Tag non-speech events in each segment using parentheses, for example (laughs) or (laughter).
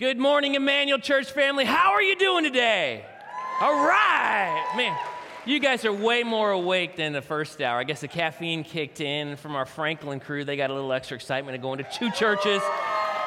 Good morning, Emmanuel Church family. How are you doing today? All right, man. You guys are way more awake than the first hour. I guess the caffeine kicked in from our Franklin crew. They got a little extra excitement of going to two churches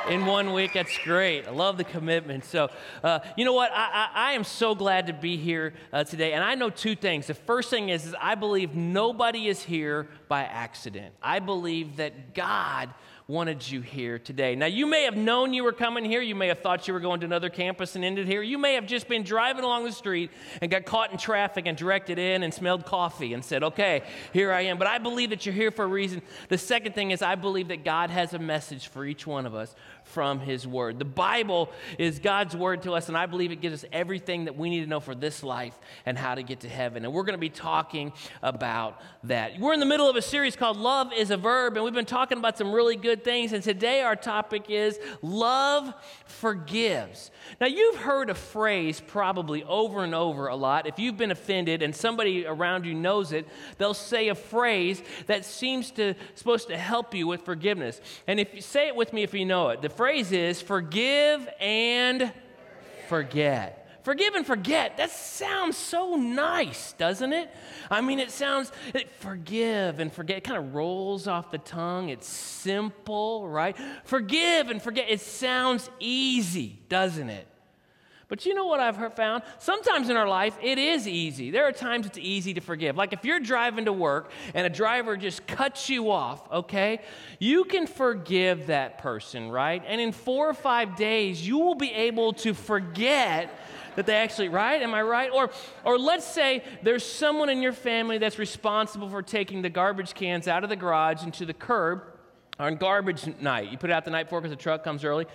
in one week. That's great. I love the commitment. So, uh, you know what? I, I, I, am so glad to be here uh, today. And I know two things. The first thing is, is I believe nobody is here by accident. I believe that God wanted you here today. Now, you may have known you were coming here. You may have thought you were going to another campus and ended here. You may have just been driving along the street and got caught in traffic and directed in and smelled coffee and said, okay, here I am. But I believe that you're here for a reason. The second thing is, I believe that God has a message for each one of us from His Word. The Bible is God's Word to us, and I believe it gives us everything that we need to know for this life and how to get to heaven. And we're going to be talking about that. We're in the middle of a series called Love is a Verb, and we've been talking about some really good good things. And today our topic is love forgives. Now, you've heard a phrase probably over and over a lot. If you've been offended and somebody around you knows it, they'll say a phrase that seems to supposed to help you with forgiveness. And if you say it with me if you know it, the phrase is forgive and forget. Forgive and forget. That sounds so nice, doesn't it? I mean, it sounds, it, forgive and forget. It kind of rolls off the tongue. It's simple, right? Forgive and forget. It sounds easy, doesn't it? But you know what I've found? Sometimes in our life, it is easy. There are times it's easy to forgive. Like if you're driving to work and a driver just cuts you off, okay? You can forgive that person, right? And in four or five days, you will be able to forget that they actually, right? Am I right? Or, or let's say there's someone in your family that's responsible for taking the garbage cans out of the garage into the curb on garbage night. You put it out the night before because the truck comes early.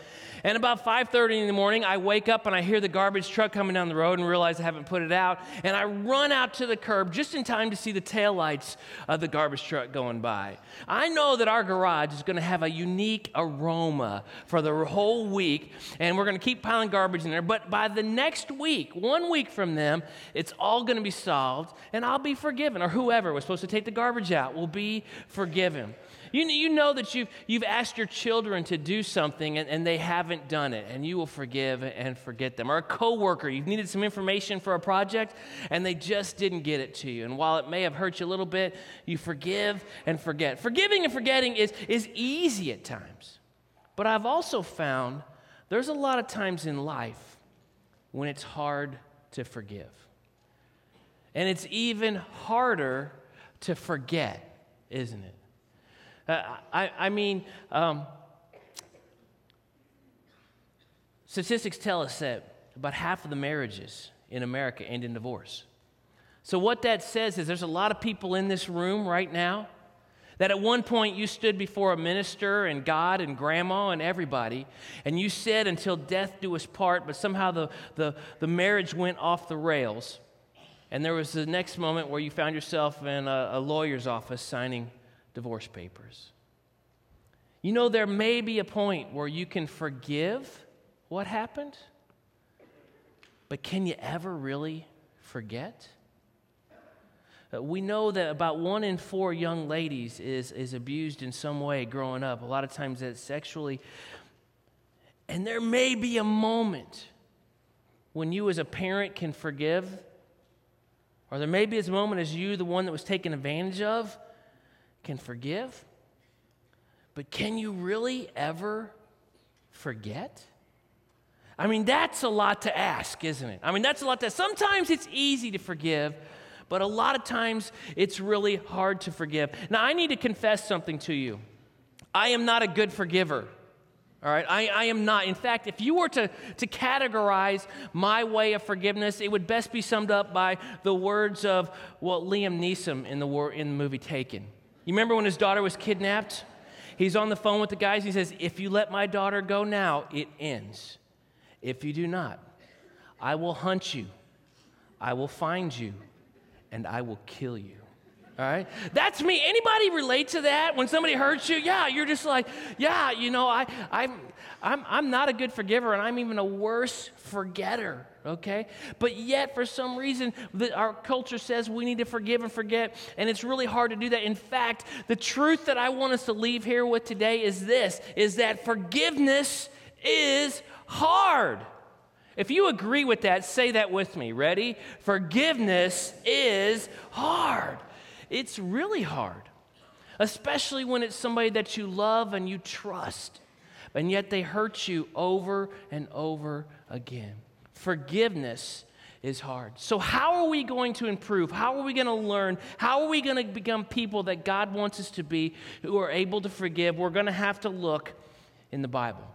And about 5:30 in the morning, I wake up and I hear the garbage truck coming down the road and realize I haven't put it out. And I run out to the curb just in time to see the taillights of the garbage truck going by. I know that our garage is going to have a unique aroma for the whole week, and we're going to keep piling garbage in there. But by the next week, one week from them, it's all going to be solved, and I'll be forgiven, or whoever was supposed to take the garbage out will be forgiven. You, you know that you've, you've asked your children to do something and, and they haven't done it, and you will forgive and forget them. Or a coworker, you've needed some information for a project and they just didn't get it to you. And while it may have hurt you a little bit, you forgive and forget. Forgiving and forgetting is, is easy at times. But I've also found there's a lot of times in life when it's hard to forgive. And it's even harder to forget, isn't it? Uh, I, I, mean, um, statistics tell us that about half of the marriages in America end in divorce. So, what that says is there's a lot of people in this room right now that at one point you stood before a minister and God and grandma and everybody, and you said, Until death do us part, but somehow the, the, the marriage went off the rails. And there was the next moment where you found yourself in a, a lawyer's office signing divorce papers. You know, there may be a point where you can forgive what happened, but can you ever really forget? Uh, we know that about one in four young ladies is, is abused in some way growing up. A lot of times that's sexually. And there may be a moment when you, as a parent, can forgive, or there may be a moment as you, the one that was taken advantage of, can forgive, but can you really ever forget? I mean, that's a lot to ask, isn't it? I mean, that's a lot to Sometimes it's easy to forgive, but a lot of times it's really hard to forgive. Now, I need to confess something to you. I am not a good forgiver. All right, I, I, am not. In fact, if you were to, to categorize my way of forgiveness, it would best be summed up by the words of, well, Liam Neeson in the, war, in the movie Taken. You remember when his daughter was kidnapped? He's on the phone with the guys. He says, If you let my daughter go now, it ends. If you do not, I will hunt you, I will find you, and I will kill you. All right? That's me. Anybody relate to that? When somebody hurts you, yeah, you're just like, yeah, you know, I, I'm, I'm, I'm not a good forgiver, and I'm even a worse forgetter, okay? But yet, for some reason, the, our culture says we need to forgive and forget, and it's really hard to do that. In fact, the truth that I want us to leave here with today is this, is that forgiveness is hard. If you agree with that, say that with me. Ready? Forgiveness is hard. It's really hard, especially when it's somebody that you love and you trust, and yet they hurt you over and over again. Forgiveness is hard. So, how are we going to improve? How are we going to learn? How are we going to become people that God wants us to be who are able to forgive? We're going to have to look in the Bible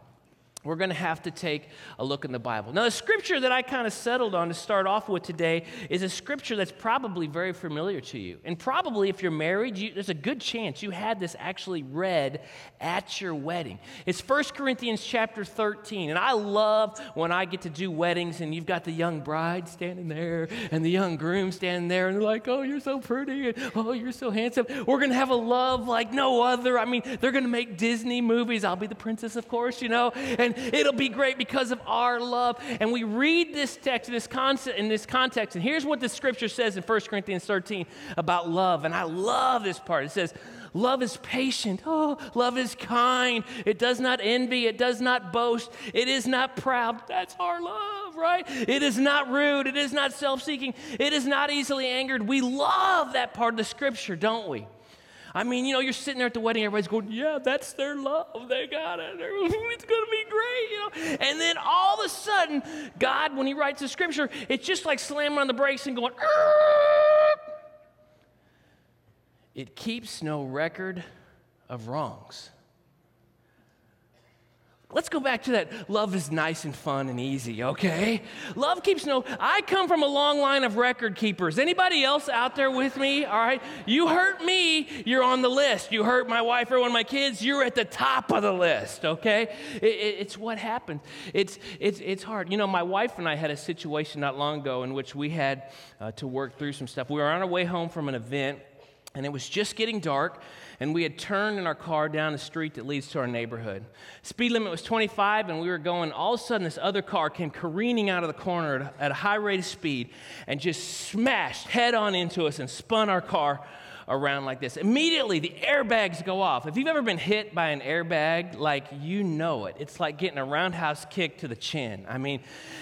we're going to have to take a look in the Bible. Now, the scripture that I kind of settled on to start off with today is a scripture that's probably very familiar to you. And probably if you're married, you, there's a good chance you had this actually read at your wedding. It's 1 Corinthians chapter 13. And I love when I get to do weddings and you've got the young bride standing there and the young groom standing there and they're like, oh, you're so pretty and oh, you're so handsome. We're going to have a love like no other. I mean, they're going to make Disney movies. I'll be the princess, of course, you know. And it'll be great because of our love. And we read this text this, concept, in this context, and here's what the scripture says in 1 Corinthians 13 about love. And I love this part. It says, Love is patient. Oh, love is kind. It does not envy. It does not boast. It is not proud. That's our love, right? It is not rude. It is not self seeking. It is not easily angered. We love that part of the scripture, don't we? I mean, you know, you're sitting there at the wedding, everybody's going, yeah, that's their love. They got it. (laughs) It's going to be. And then all of a sudden, God, when He writes the scripture, it's just like slamming on the brakes and going, it keeps no record of wrongs. Let's go back to that love is nice and fun and easy, okay? Love keeps no I come from a long line of record keepers. Anybody else out there with me? All right. You hurt me, you're on the list. You hurt my wife or one of my kids, you're at the top of the list, okay? It, it, it's what happens. It's, it's, it's hard. You know, my wife and I had a situation not long ago in which we had uh, to work through some stuff. We were on our way home from an event, and it was just getting dark and we had turned in our car down the street that leads to our neighborhood. Speed limit was 25, and we were going. All of a sudden, this other car came careening out of the corner at a high rate of speed and just smashed head on into us and spun our car around like this. Immediately, the airbags go off. If you've ever been hit by an airbag, like you know it. It's like getting a roundhouse kick to the chin. I mean,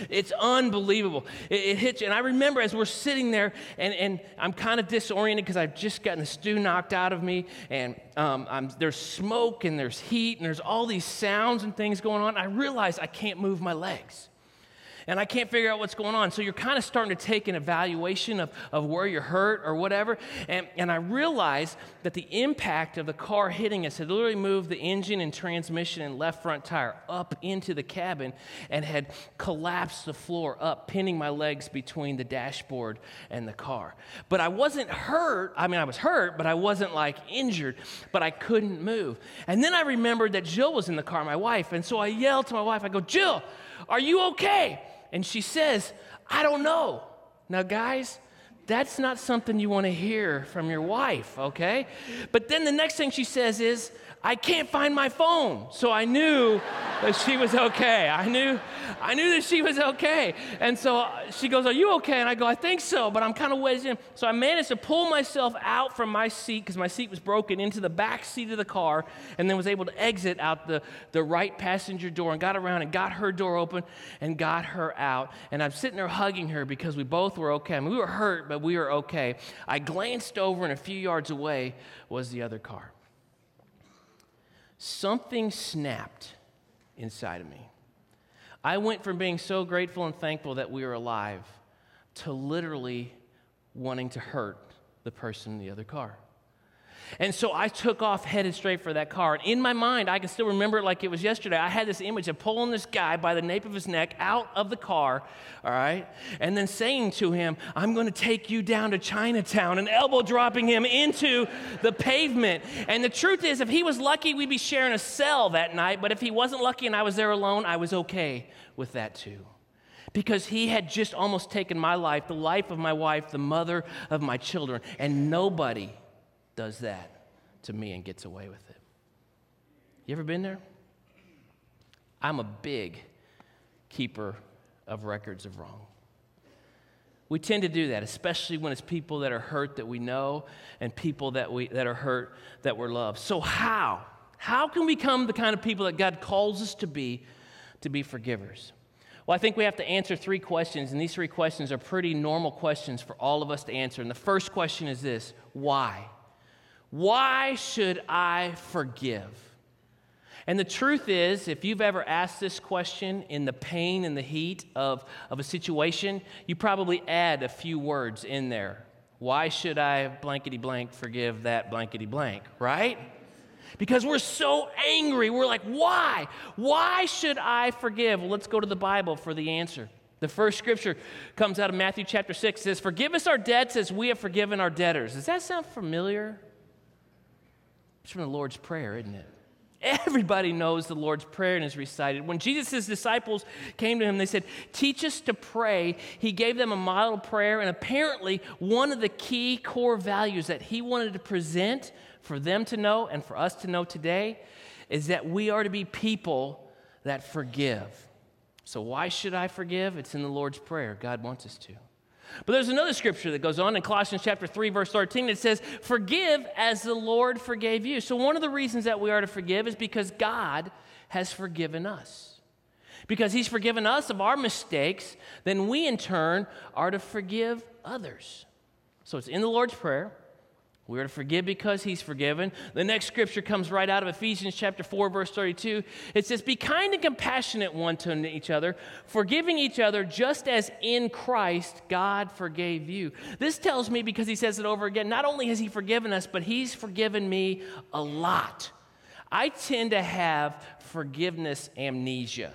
it's unbelievable. It, it hits you. And I remember as we're sitting there, and, and I'm kind of disoriented because I've just gotten the stew knocked out of me, and um, there's smoke and there's heat and there's all these sounds and things going on. I realize I can't move my legs and I can't figure out what's going on. So you're kind of starting to take an evaluation of, of where you're hurt or whatever. And, and I realized that the impact of the car hitting us had literally moved the engine and transmission and left front tire up into the cabin and had collapsed the floor up, pinning my legs between the dashboard and the car. But I wasn't hurt. I mean, I was hurt, but I wasn't like injured, but I couldn't move. And then I remembered that Jill was in the car, my wife. And so I yelled to my wife, I go, Jill, are you okay? And she says, I don't know. Now, guys, that's not something you want to hear from your wife, okay? But then the next thing she says is, I can't find my phone. So I knew that she was okay. I knew, I knew that she was okay. And so uh, she goes, Are you okay? And I go, I think so, but I'm kind of wedged in. So I managed to pull myself out from my seat because my seat was broken into the back seat of the car and then was able to exit out the, the right passenger door and got around and got her door open and got her out. And I'm sitting there hugging her because we both were okay. I mean, we were hurt, but we were okay. I glanced over and a few yards away was the other car something snapped inside of me. I went from being so grateful and thankful that we were alive to literally wanting to hurt the person in the other car. And so I took off headed straight for that car. And in my mind, I can still remember it like it was yesterday. I had this image of pulling this guy by the nape of his neck out of the car, all right, and then saying to him, I'm going to take you down to Chinatown and elbow dropping him into the pavement. And the truth is, if he was lucky, we'd be sharing a cell that night. But if he wasn't lucky and I was there alone, I was okay with that too because he had just almost taken my life, the life of my wife, the mother of my children, and nobody does that to me and gets away with it. You ever been there? I'm a big keeper of records of wrong. We tend to do that, especially when it's people that are hurt that we know and people that, we, that are hurt that we're loved. So, how? How can we become the kind of people that God calls us to be to be forgivers? Well, I think we have to answer three questions, and these three questions are pretty normal questions for all of us to answer. And the first question is this why? Why should I forgive? And the truth is, if you've ever asked this question in the pain and the heat of, of a situation, you probably add a few words in there. Why should I blankety blank forgive that blankety blank, right? Because we're so angry. We're like, why? Why should I forgive? Well, let's go to the Bible for the answer. The first scripture comes out of Matthew chapter 6. It says, Forgive us our debts as we have forgiven our debtors. Does that sound familiar? It's from the Lord's Prayer, isn't it? Everybody knows the Lord's Prayer and is recited. When Jesus' disciples came to him, they said, Teach us to pray. He gave them a model prayer, and apparently, one of the key core values that he wanted to present for them to know and for us to know today is that we are to be people that forgive. So, why should I forgive? It's in the Lord's Prayer. God wants us to. But there's another scripture that goes on in Colossians chapter 3 verse 13 that says, "Forgive as the Lord forgave you." So one of the reasons that we are to forgive is because God has forgiven us. Because he's forgiven us of our mistakes, then we in turn are to forgive others. So it's in the Lord's prayer. We are to forgive because he's forgiven. The next scripture comes right out of Ephesians chapter 4 verse 32. It says, "Be kind and compassionate one to each other, forgiving each other just as in Christ God forgave you." This tells me because he says it over again, not only has he forgiven us, but he's forgiven me a lot. I tend to have forgiveness amnesia.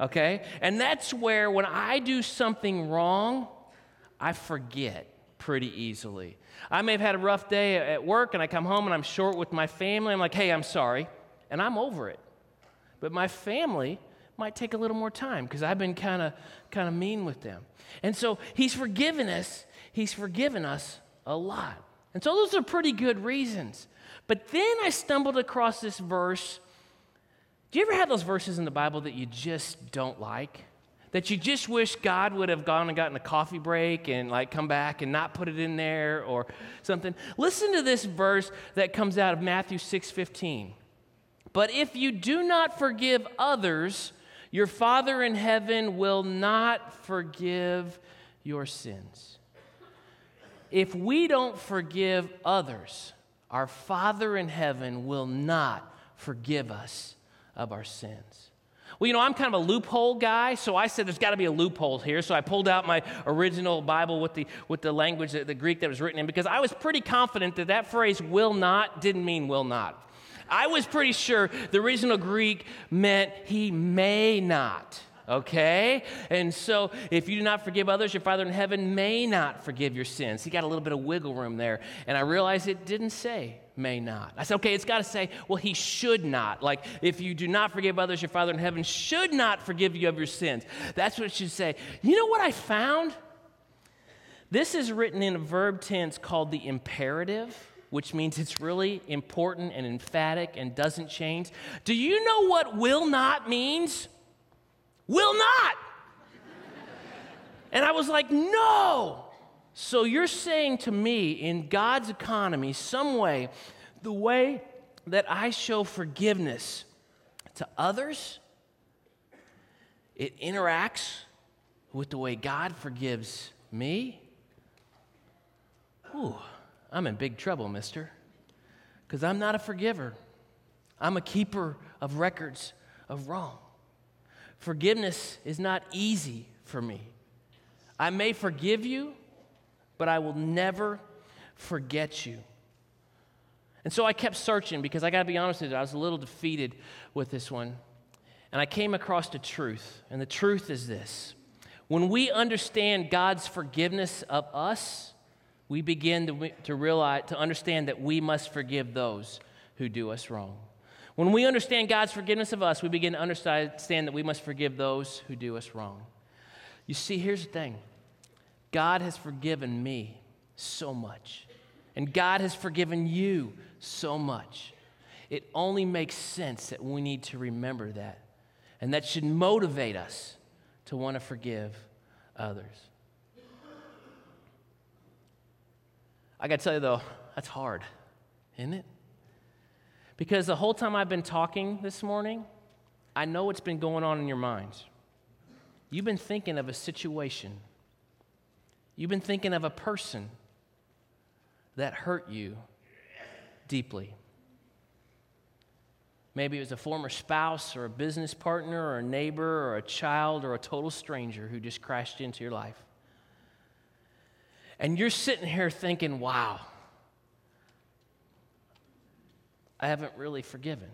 Okay? And that's where when I do something wrong, I forget pretty easily. I may have had a rough day at work and I come home and I'm short with my family. I'm like, hey, I'm sorry. And I'm over it. But my family might take a little more time because I've been kind of kind of mean with them. And so he's forgiven us. He's forgiven us a lot. And so those are pretty good reasons. But then I stumbled across this verse. Do you ever have those verses in the Bible that you just don't like? That you just wish God would have gone and gotten a coffee break and like come back and not put it in there or something. Listen to this verse that comes out of Matthew 6:15. But if you do not forgive others, your Father in heaven will not forgive your sins. If we don't forgive others, our Father in heaven will not forgive us of our sins. Well, you know, I'm kind of a loophole guy, so I said there's got to be a loophole here. So I pulled out my original Bible with the, with the language, the Greek that was written in, because I was pretty confident that that phrase will not didn't mean will not. I was pretty sure the original Greek meant he may not okay? And so if you do not forgive others, your Father in heaven may not forgive your sins. He got a little bit of wiggle room there. And I realized it didn't say may not. I said, okay, it's got to say, well, he should not. Like, if you do not forgive others, your Father in heaven should not forgive you of your sins. That's what it should say. You know what I found? This is written in a verb tense called the imperative, which means it's really important and emphatic and doesn't change. Do you know what will not means? Will not. and I was like, no. So you're saying to me, in God's economy, some way, the way that I show forgiveness to others, it interacts with the way God forgives me? Ooh, I'm in big trouble, mister, because I'm not a forgiver. I'm a keeper of records of wrong. Forgiveness is not easy for me. I may forgive you, but I will never forget you. And so I kept searching because I got to be honest with you, I was a little defeated with this one. And I came across the truth. And the truth is this when we understand God's forgiveness of us, we begin to, to realize, to understand that we must forgive those who do us wrong. When we understand God's forgiveness of us, we begin to understand that we must forgive those who do us wrong. You see, here's the thing God has forgiven me so much, and God has forgiven you so much. It only makes sense that we need to remember that, and that should motivate us to want to forgive others. I got to tell you though, that's hard, isn't it? Because the whole time I've been talking this morning, I know what's been going on in your minds. You've been thinking of a situation, you've been thinking of a person that hurt you deeply. Maybe it was a former spouse or a business partner or a neighbor or a child or a total stranger who just crashed into your life. And you're sitting here thinking, wow, I haven't really forgiven.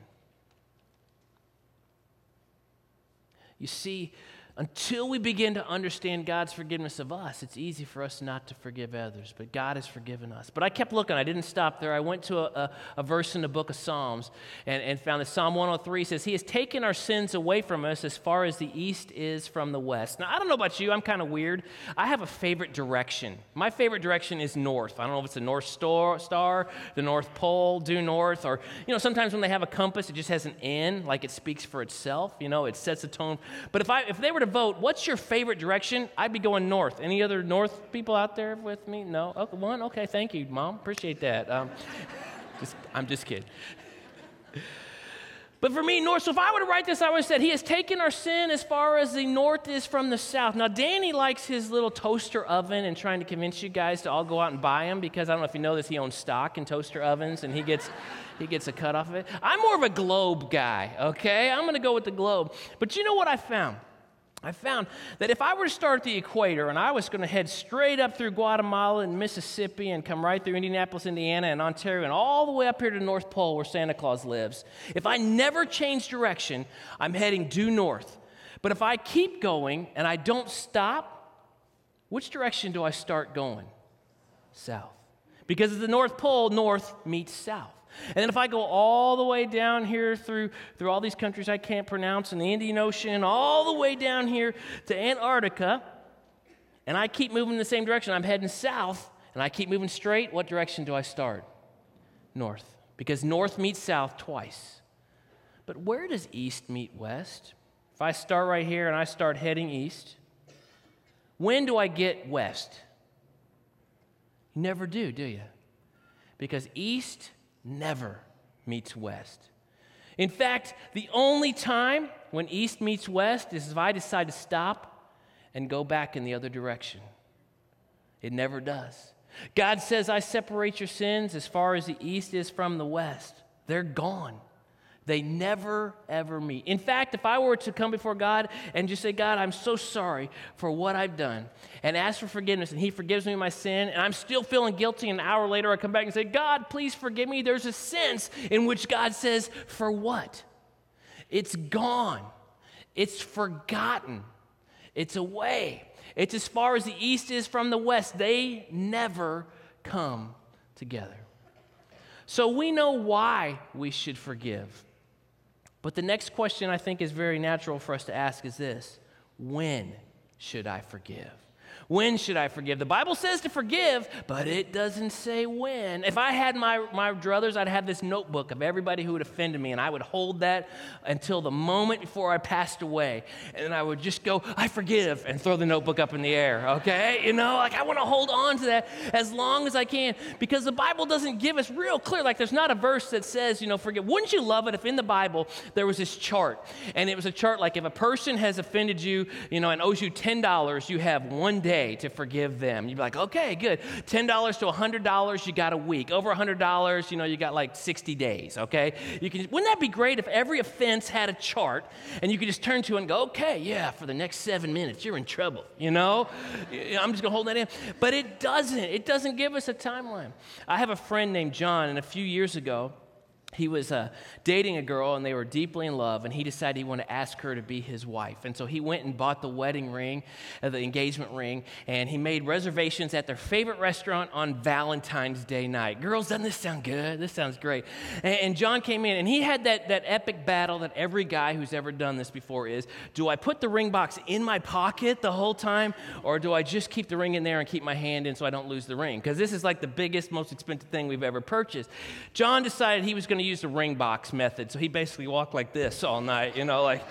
You see, until we begin to understand God's forgiveness of us, it's easy for us not to forgive others, but God has forgiven us. But I kept looking, I didn't stop there. I went to a, a, a, verse in the book of Psalms and, and found that Psalm 103 says, He has taken our sins away from us as far as the east is from the west. Now, I don't know about you, I'm kind of weird. I have a favorite direction. My favorite direction is north. I don't know if it's the North Star, the North Pole, due north, or, you know, sometimes when they have a compass, it just has an N, like it speaks for itself, you know, it sets a tone. But if, I, if they were to vote, what's your favorite direction? I'd be going north. Any other north people out there with me? No? Okay, one? Okay, thank you, Mom. Appreciate that. Um, (laughs) just, I'm just kidding. (laughs) But for me, north, so if I were to write this, I would have said, He has taken our sin as far as the north is from the south. Now, Danny likes his little toaster oven and trying to convince you guys to all go out and buy them because I don't know if you know this, he owns stock in toaster ovens and he gets. (laughs) he gets a cut off of it. I'm more of a globe guy, okay? I'm gonna go with the globe. But you know what I found? I found that if I were to start at the equator and I was going to head straight up through Guatemala and Mississippi and come right through Indianapolis, Indiana, and Ontario, and all the way up here to the North Pole where Santa Claus lives, if I never change direction, I'm heading due north. But if I keep going and I don't stop, which direction do I start going? South. Because at the North Pole, north meets south. And then if I go all the way down here through, through all these countries I can't pronounce in the Indian Ocean, all the way down here to Antarctica, and I keep moving in the same direction, I'm heading south, and I keep moving straight, what direction do I start? North. Because north meets south twice. But where does east meet west? If I start right here and I start heading east, when do I get west? You never do, do you? Because east never meets west. In fact, the only time when east meets west is if I decide to stop and go back in the other direction. It never does. God says, I separate your sins as far as the east is from the west. They're gone. They never, ever meet. In fact, if I were to come before God and just say, God, I'm so sorry for what I've done, and ask for forgiveness, and He forgives me my sin, and I'm still feeling guilty, an hour later I come back and say, God, please forgive me, there's a sense in which God says, For what? It's gone, it's forgotten, it's away. It's as far as the east is from the west. They never come together. So we know why we should forgive. But the next question I think is very natural for us to ask is this When should I forgive? When should I forgive? The Bible says to forgive, but it doesn't say when. If I had my, my druthers, I'd have this notebook of everybody who had offended me, and I would hold that until the moment before I passed away. And then I would just go, I forgive, and throw the notebook up in the air, okay? You know, like I want to hold on to that as long as I can because the Bible doesn't give us real clear. Like there's not a verse that says, you know, forgive. Wouldn't you love it if in the Bible there was this chart, and it was a chart like if a person has offended you, you know, and owes you $10, you have one day to forgive them. You'd be like, okay, good. $10 to $100, you got a week. Over $100, you know, you got like 60 days, okay? You can, wouldn't that be great if every offense had a chart and you could just turn to it and go, okay, yeah, for the next seven minutes, you're in trouble, you know? I'm just gonna hold that in. But it doesn't. It doesn't give us a timeline. I have a friend named John, and a few years ago, he was uh, dating a girl and they were deeply in love and he decided he wanted to ask her to be his wife. And so he went and bought the wedding ring uh, the engagement ring and he made reservations at their favorite restaurant on valentine's day night. Girls doesn't this sound good? This sounds great. And, and john came in and he had that, that epic battle that every guy who's ever done this before is do i put the ring box in my pocket the whole time or do i just keep the ring in there and keep my hand in so i don't lose the ring? Because this is like the biggest most expensive thing we've ever purchased. John decided he was going to use the ring box method. So he basically walked like this all night, you know, like,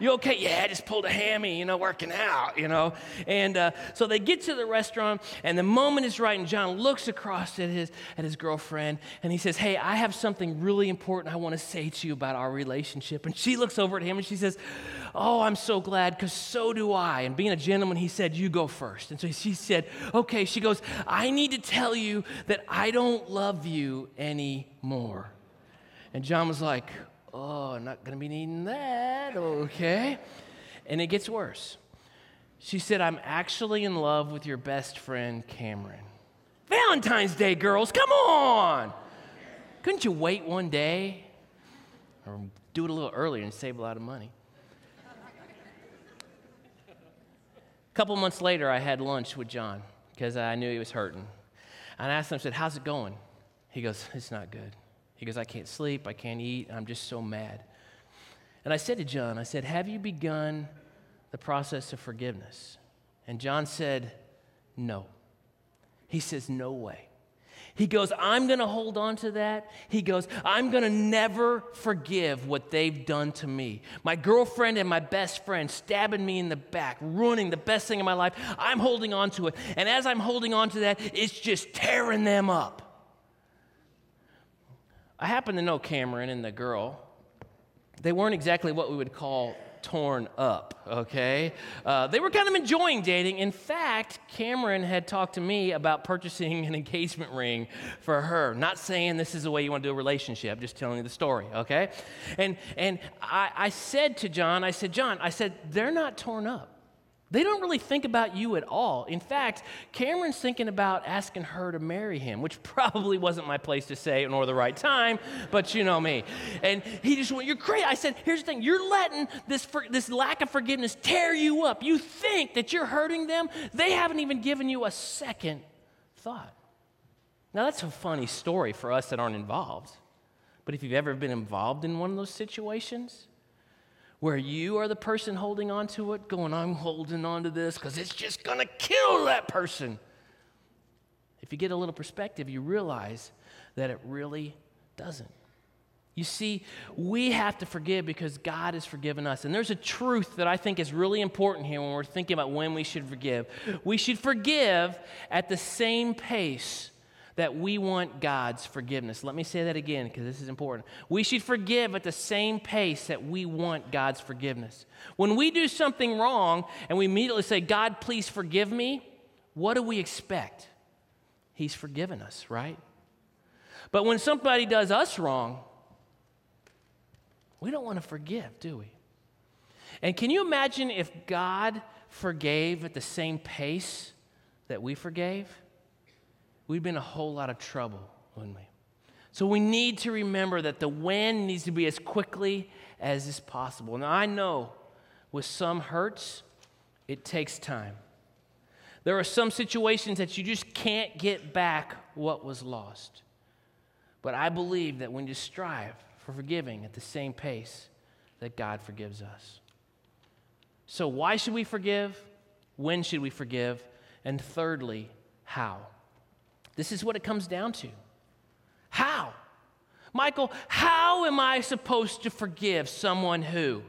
you okay? Yeah, I just pulled a hammy, you know, working out, you know. And uh, so they get to the restaurant, and the moment is right, and John looks across at his, at his girlfriend, and he says, Hey, I have something really important I want to say to you about our relationship. And she looks over at him and she says, Oh, I'm so glad, because so do I. And being a gentleman, he said, You go first. And so she said, Okay. She goes, I need to tell you that I don't love you anymore. And John was like, Oh, I'm not going to be needing that. Okay. And it gets worse. She said, I'm actually in love with your best friend, Cameron. Valentine's Day, girls, come on. Couldn't you wait one day or do it a little earlier and save a lot of money? a couple months later, I had lunch with John because I knew he was hurting. And I asked him, I said, How's it going? He goes, It's not good. He goes, I can't sleep, I can't eat, I'm just so mad. And I said to John, I said, Have you begun the process of forgiveness? And John said, No. He says, No way. He goes, I'm going to hold on to that. He goes, I'm going to never forgive what they've done to me. My girlfriend and my best friend stabbing me in the back, ruining the best thing in my life. I'm holding on to it. And as I'm holding on to that, it's just tearing them up. I happen to know Cameron and the girl. They weren't exactly what we would call torn up, okay? Uh, they were kind of enjoying dating. In fact, Cameron had talked to me about purchasing an engagement ring for her. Not saying this is the way you want to do a relationship, just telling you the story, okay? And, and I, I said to John, I said, John, I said, they're not torn up. They don't really think about you at all. In fact, Cameron's thinking about asking her to marry him, which (laughs) probably wasn't my place to say nor the right time, but you know me. And he just went, You're crazy. I said, Here's the thing you're letting this, for, this lack of forgiveness tear you up. You think that you're hurting them, they haven't even given you a second thought. Now, that's a funny story for us that aren't involved. But if you've ever been involved in one of those situations, where you are the person holding on to it, going, I'm holding on to this because it's just going to kill that person. If you get a little perspective, you realize that it really doesn't. You see, we have to forgive because God has forgiven us. And there's a truth that I think is really important here when we're thinking about when we should forgive. We should forgive at the same pace that we want God's forgiveness. Let me say that again because this is important. We should forgive at the same pace that we want God's forgiveness. When we do something wrong and we immediately say, God, please forgive me, what do we expect? He's forgiven us, right? But when somebody does us wrong, we don't want to forgive, do we? And can you imagine if God forgave at the same pace that we forgave? We'd be in a whole lot of trouble, wouldn't we? So we need to remember that the when needs to be as quickly as is possible. Now, I know with some hurts, it takes time. There are some situations that you just can't get back what was lost. But I believe that when you strive for forgiving at the same pace, that God forgives us. So, why should we forgive? When should we forgive? And thirdly, how? This is what it comes down to. How? Michael, how am I supposed to forgive someone who?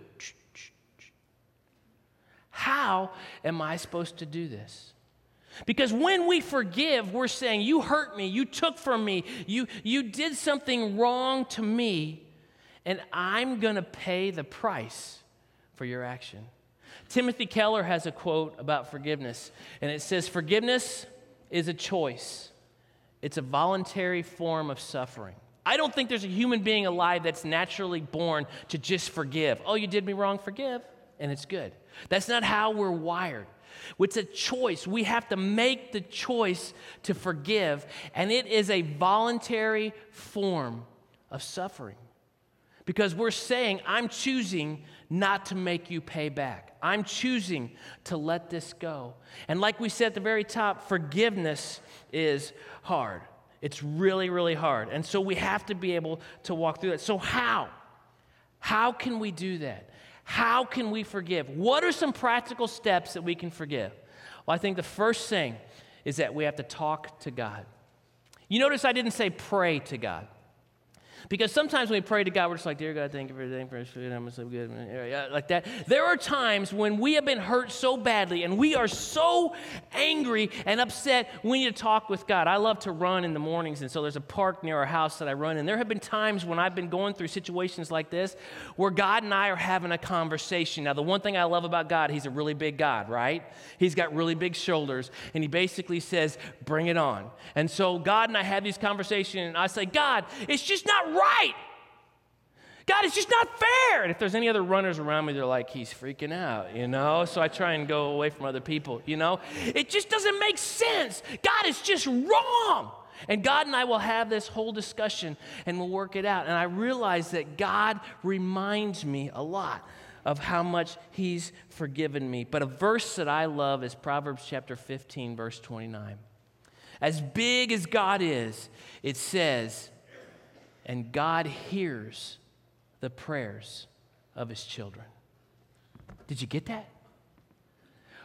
How am I supposed to do this? Because when we forgive, we're saying, You hurt me, you took from me, you, you did something wrong to me, and I'm going to pay the price for your action. Timothy Keller has a quote about forgiveness, and it says, Forgiveness is a choice. It's a voluntary form of suffering. I don't think there's a human being alive that's naturally born to just forgive. Oh, you did me wrong, forgive, and it's good. That's not how we're wired. It's a choice. We have to make the choice to forgive, and it is a voluntary form of suffering. Because we're saying, I'm choosing not to make you pay back. I'm choosing to let this go. And like we said at the very top, forgiveness is hard. It's really, really hard. And so we have to be able to walk through that. So, how? How can we do that? How can we forgive? What are some practical steps that we can forgive? Well, I think the first thing is that we have to talk to God. You notice I didn't say pray to God. Because sometimes when we pray to God, we're just like, Dear God, thank you for everything, for food, I'm so good, like that. There are times when we have been hurt so badly and we are so angry and upset, we need to talk with God. I love to run in the mornings, and so there's a park near our house that I run in. There have been times when I've been going through situations like this where God and I are having a conversation. Now, the one thing I love about God, He's a really big God, right? He's got really big shoulders, and He basically says, Bring it on. And so God and I have these conversations, and I say, God, it's just not right. God, it's just not fair. And if there's any other runners around me, they're like, he's freaking out, you know? So I try and go away from other people, you know? It just doesn't make sense. God, it's just wrong. And God and I will have this whole discussion and we'll work it out. And I realize that God reminds me a lot of how much He's forgiven me. But a verse that I love is Proverbs chapter 15, verse 29. As big as God is, it says, and God hears the prayers of his children. Did you get that?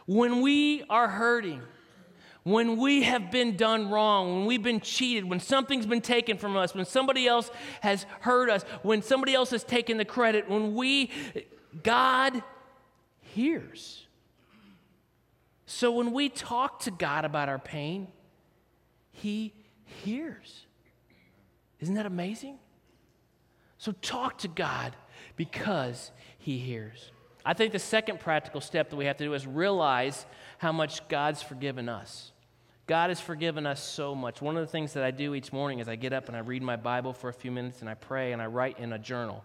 When we are hurting, when we have been done wrong, when we've been cheated, when something's been taken from us, when somebody else has hurt us, when somebody else has taken the credit, when we, God hears. So when we talk to God about our pain, He hears. Isn't that amazing? So talk to God because He hears. I think the second practical step that we have to do is realize how much God's forgiven us. God has forgiven us so much. One of the things that I do each morning is I get up and I read my Bible for a few minutes and I pray and I write in a journal.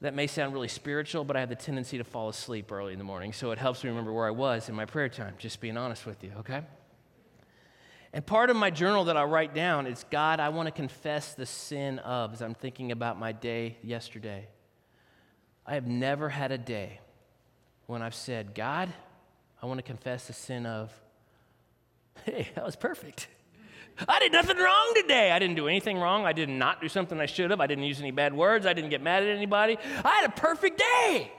That may sound really spiritual, but I have the tendency to fall asleep early in the morning, so it helps me remember where I was in my prayer time, just being honest with you, okay? And part of my journal that I write down is God, I want to confess the sin of, as I'm thinking about my day yesterday. I have never had a day when I've said, God, I want to confess the sin of, (laughs) hey, that was perfect. I did nothing wrong today. I didn't do anything wrong. I did not do something I should have. I didn't use any bad words. I didn't get mad at anybody. I had a perfect day,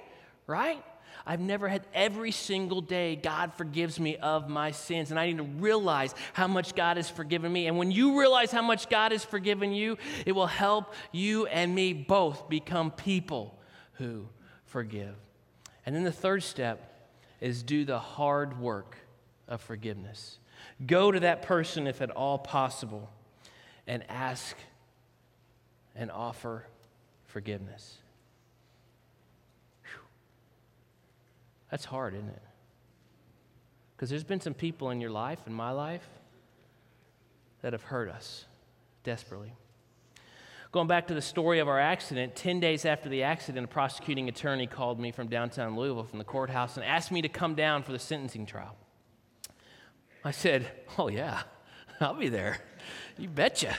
right? I've never had every single day, God forgives me of my sins. And I need to realize how much God has forgiven me. And when you realize how much God has forgiven you, it will help you and me both become people who forgive. And then the third step is do the hard work of forgiveness. Go to that person, if at all possible, and ask and offer forgiveness. That's hard, isn't it? Because there's been some people in your life, in my life, that have hurt us desperately. Going back to the story of our accident, 10 days after the accident, a prosecuting attorney called me from downtown Louisville from the courthouse and asked me to come down for the sentencing trial. I said, Oh, yeah, (laughs) I'll be there. You betcha.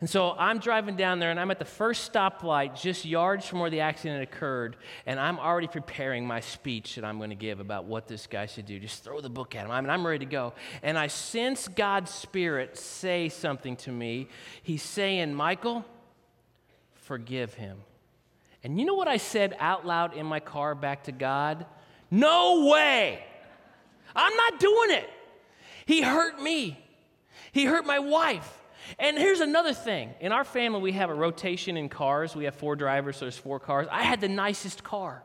And so I'm driving down there and I'm at the first stoplight just yards from where the accident occurred. And I'm already preparing my speech that I'm going to give about what this guy should do. Just throw the book at him. I mean, I'm ready to go. And I sense God's Spirit say something to me. He's saying, Michael, forgive him. And you know what I said out loud in my car back to God? No way. I'm not doing it. He hurt me. He hurt my wife. And here's another thing. In our family, we have a rotation in cars. We have four drivers, so there's four cars. I had the nicest car.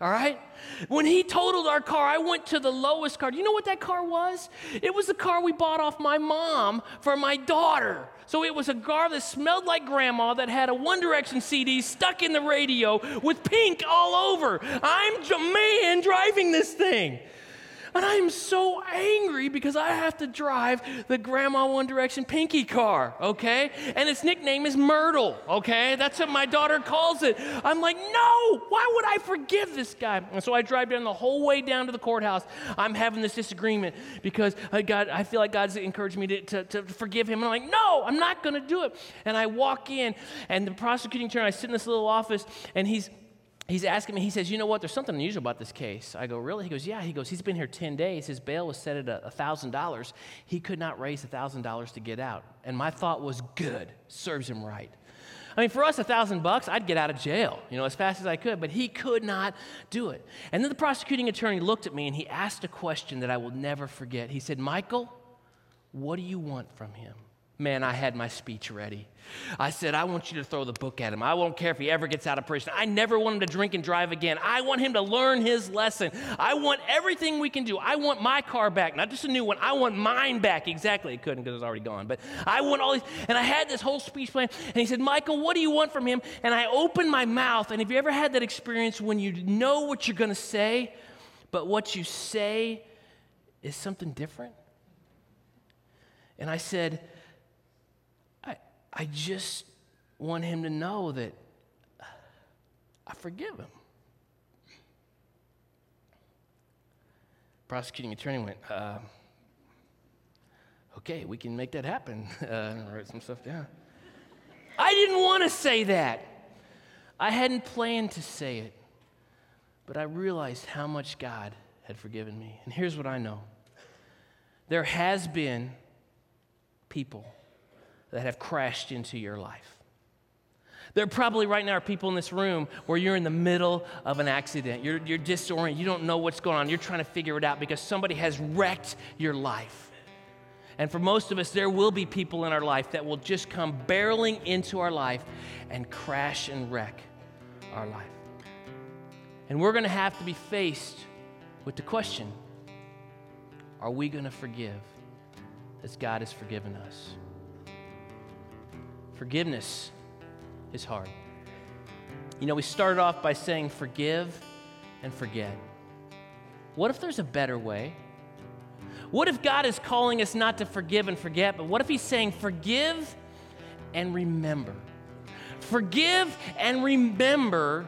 All right? When he totaled our car, I went to the lowest car. You know what that car was? It was the car we bought off my mom for my daughter. So it was a car that smelled like grandma that had a One Direction CD stuck in the radio with pink all over. I'm a man driving this thing. And I'm so angry because I have to drive the Grandma One Direction Pinky car, okay? And its nickname is Myrtle, okay? That's what my daughter calls it. I'm like, no, why would I forgive this guy? And so I drive down the whole way down to the courthouse. I'm having this disagreement because I, got, I feel like God's encouraged me to, to, to forgive him. And I'm like, no, I'm not going to do it. And I walk in, and the prosecuting attorney, I sit in this little office, and he's he's asking me, he says, You know what? There's something unusual about this case. I go, Really? He goes, Yeah. He goes, He's been here 10 days. His bail was set at $1,000. He could not raise $1,000 to get out. And my thought was, Good. Serves him right. I mean, for us, a thousand bucks, I'd get out of jail, you know, as fast as I could, but he could not do it. And then the prosecuting attorney looked at me and he asked a question that I will never forget. He said, Michael, what do you want from him? Man, I had my speech ready. I said, I want you to throw the book at him. I won't care if he ever gets out of prison. I never want him to drink and drive again. I want him to learn his lesson. I want everything we can do. I want my car back, not just a new one. I want mine back. Exactly. He couldn't because it was already gone. But I want all these. And I had this whole speech plan. And he said, Michael, what do you want from him? And I opened my mouth. And have you ever had that experience when you know what you're going to say, but what you say is something different? And I said, I just want him to know that I forgive him. Prosecuting attorney went, uh, okay, we can make that happen. (laughs) Uh, write some stuff down. I didn't want to say that. I hadn't planned to say it, but I realized how much God had forgiven me. And here's what I know there has been people that have crashed into your life. There probably right now are people in this room where you're in the middle of an accident. You're, you're disoriented. You don't know what's going on. You're trying to figure it out because somebody has wrecked your life. And for most of us, there will be people in our life that will just come barreling into our life and crash and wreck our life. And we're going to have to be faced with the question are we going to forgive as God has forgiven us? Forgiveness is hard. You know, we started off by saying forgive and forget. What if there's a better way? What if God is calling us not to forgive and forget, but what if He's saying forgive and remember? Forgive and remember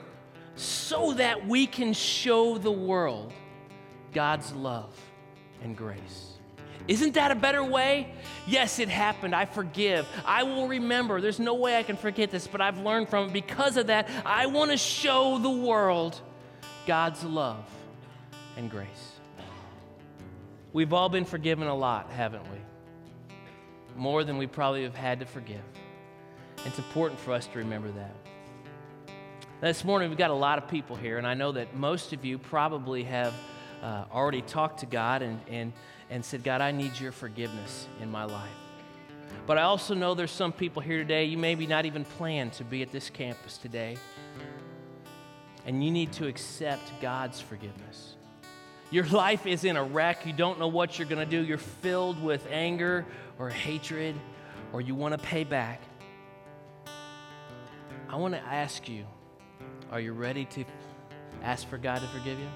so that we can show the world God's love and grace. Isn't that a better way? Yes, it happened. I forgive. I will remember. There's no way I can forget this, but I've learned from it. Because of that, I want to show the world God's love and grace. We've all been forgiven a lot, haven't we? More than we probably have had to forgive. It's important for us to remember that. This morning, we've got a lot of people here, and I know that most of you probably have uh, already talked to God and, and and said, God, I need your forgiveness in my life. But I also know there's some people here today, you maybe not even plan to be at this campus today, and you need to accept God's forgiveness. Your life is in a wreck. You don't know what you're going to do. You're filled with anger or hatred, or you want to pay back. I want to ask you are you ready to ask for God to forgive you?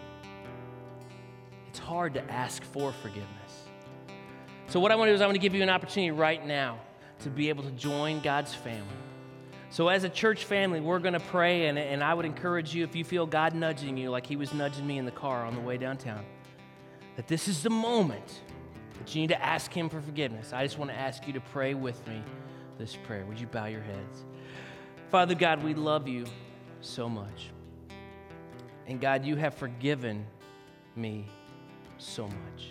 It's hard to ask for forgiveness. So, what I want to do is I want to give you an opportunity right now to be able to join God's family. So, as a church family, we're going to pray, and, and I would encourage you if you feel God nudging you like He was nudging me in the car on the way downtown, that this is the moment that you need to ask Him for forgiveness. I just want to ask you to pray with me this prayer. Would you bow your heads? Father God, we love you so much. And God, you have forgiven me so much.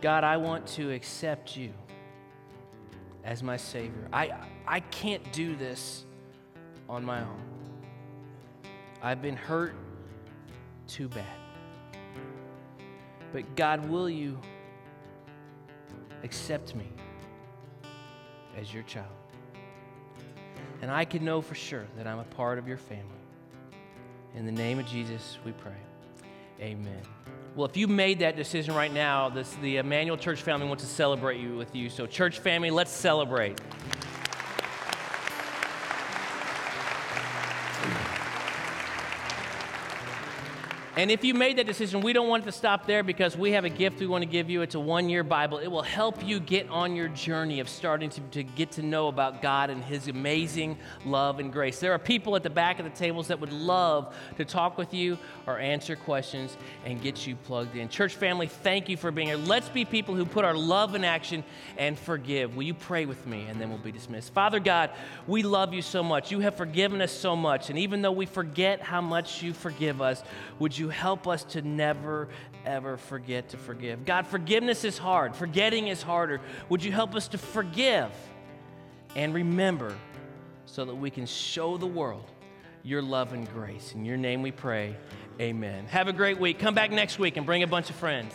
God, I want to accept you as my Savior. I, I can't do this on my own. I've been hurt too bad. But God, will you accept me as your child? And I can know for sure that I'm a part of your family. In the name of Jesus, we pray. Amen. Well, if you made that decision right now, this, the Emmanuel Church family wants to celebrate you with you. So, church family, let's celebrate. And if you made that decision, we don't want it to stop there because we have a gift we want to give you. It's a one year Bible. It will help you get on your journey of starting to, to get to know about God and His amazing love and grace. There are people at the back of the tables that would love to talk with you or answer questions and get you plugged in. Church family, thank you for being here. Let's be people who put our love in action and forgive. Will you pray with me? And then we'll be dismissed. Father God, we love you so much. You have forgiven us so much. And even though we forget how much you forgive us, would you help us to never, ever forget to forgive? God, forgiveness is hard, forgetting is harder. Would you help us to forgive and remember so that we can show the world your love and grace? In your name we pray, amen. Have a great week. Come back next week and bring a bunch of friends.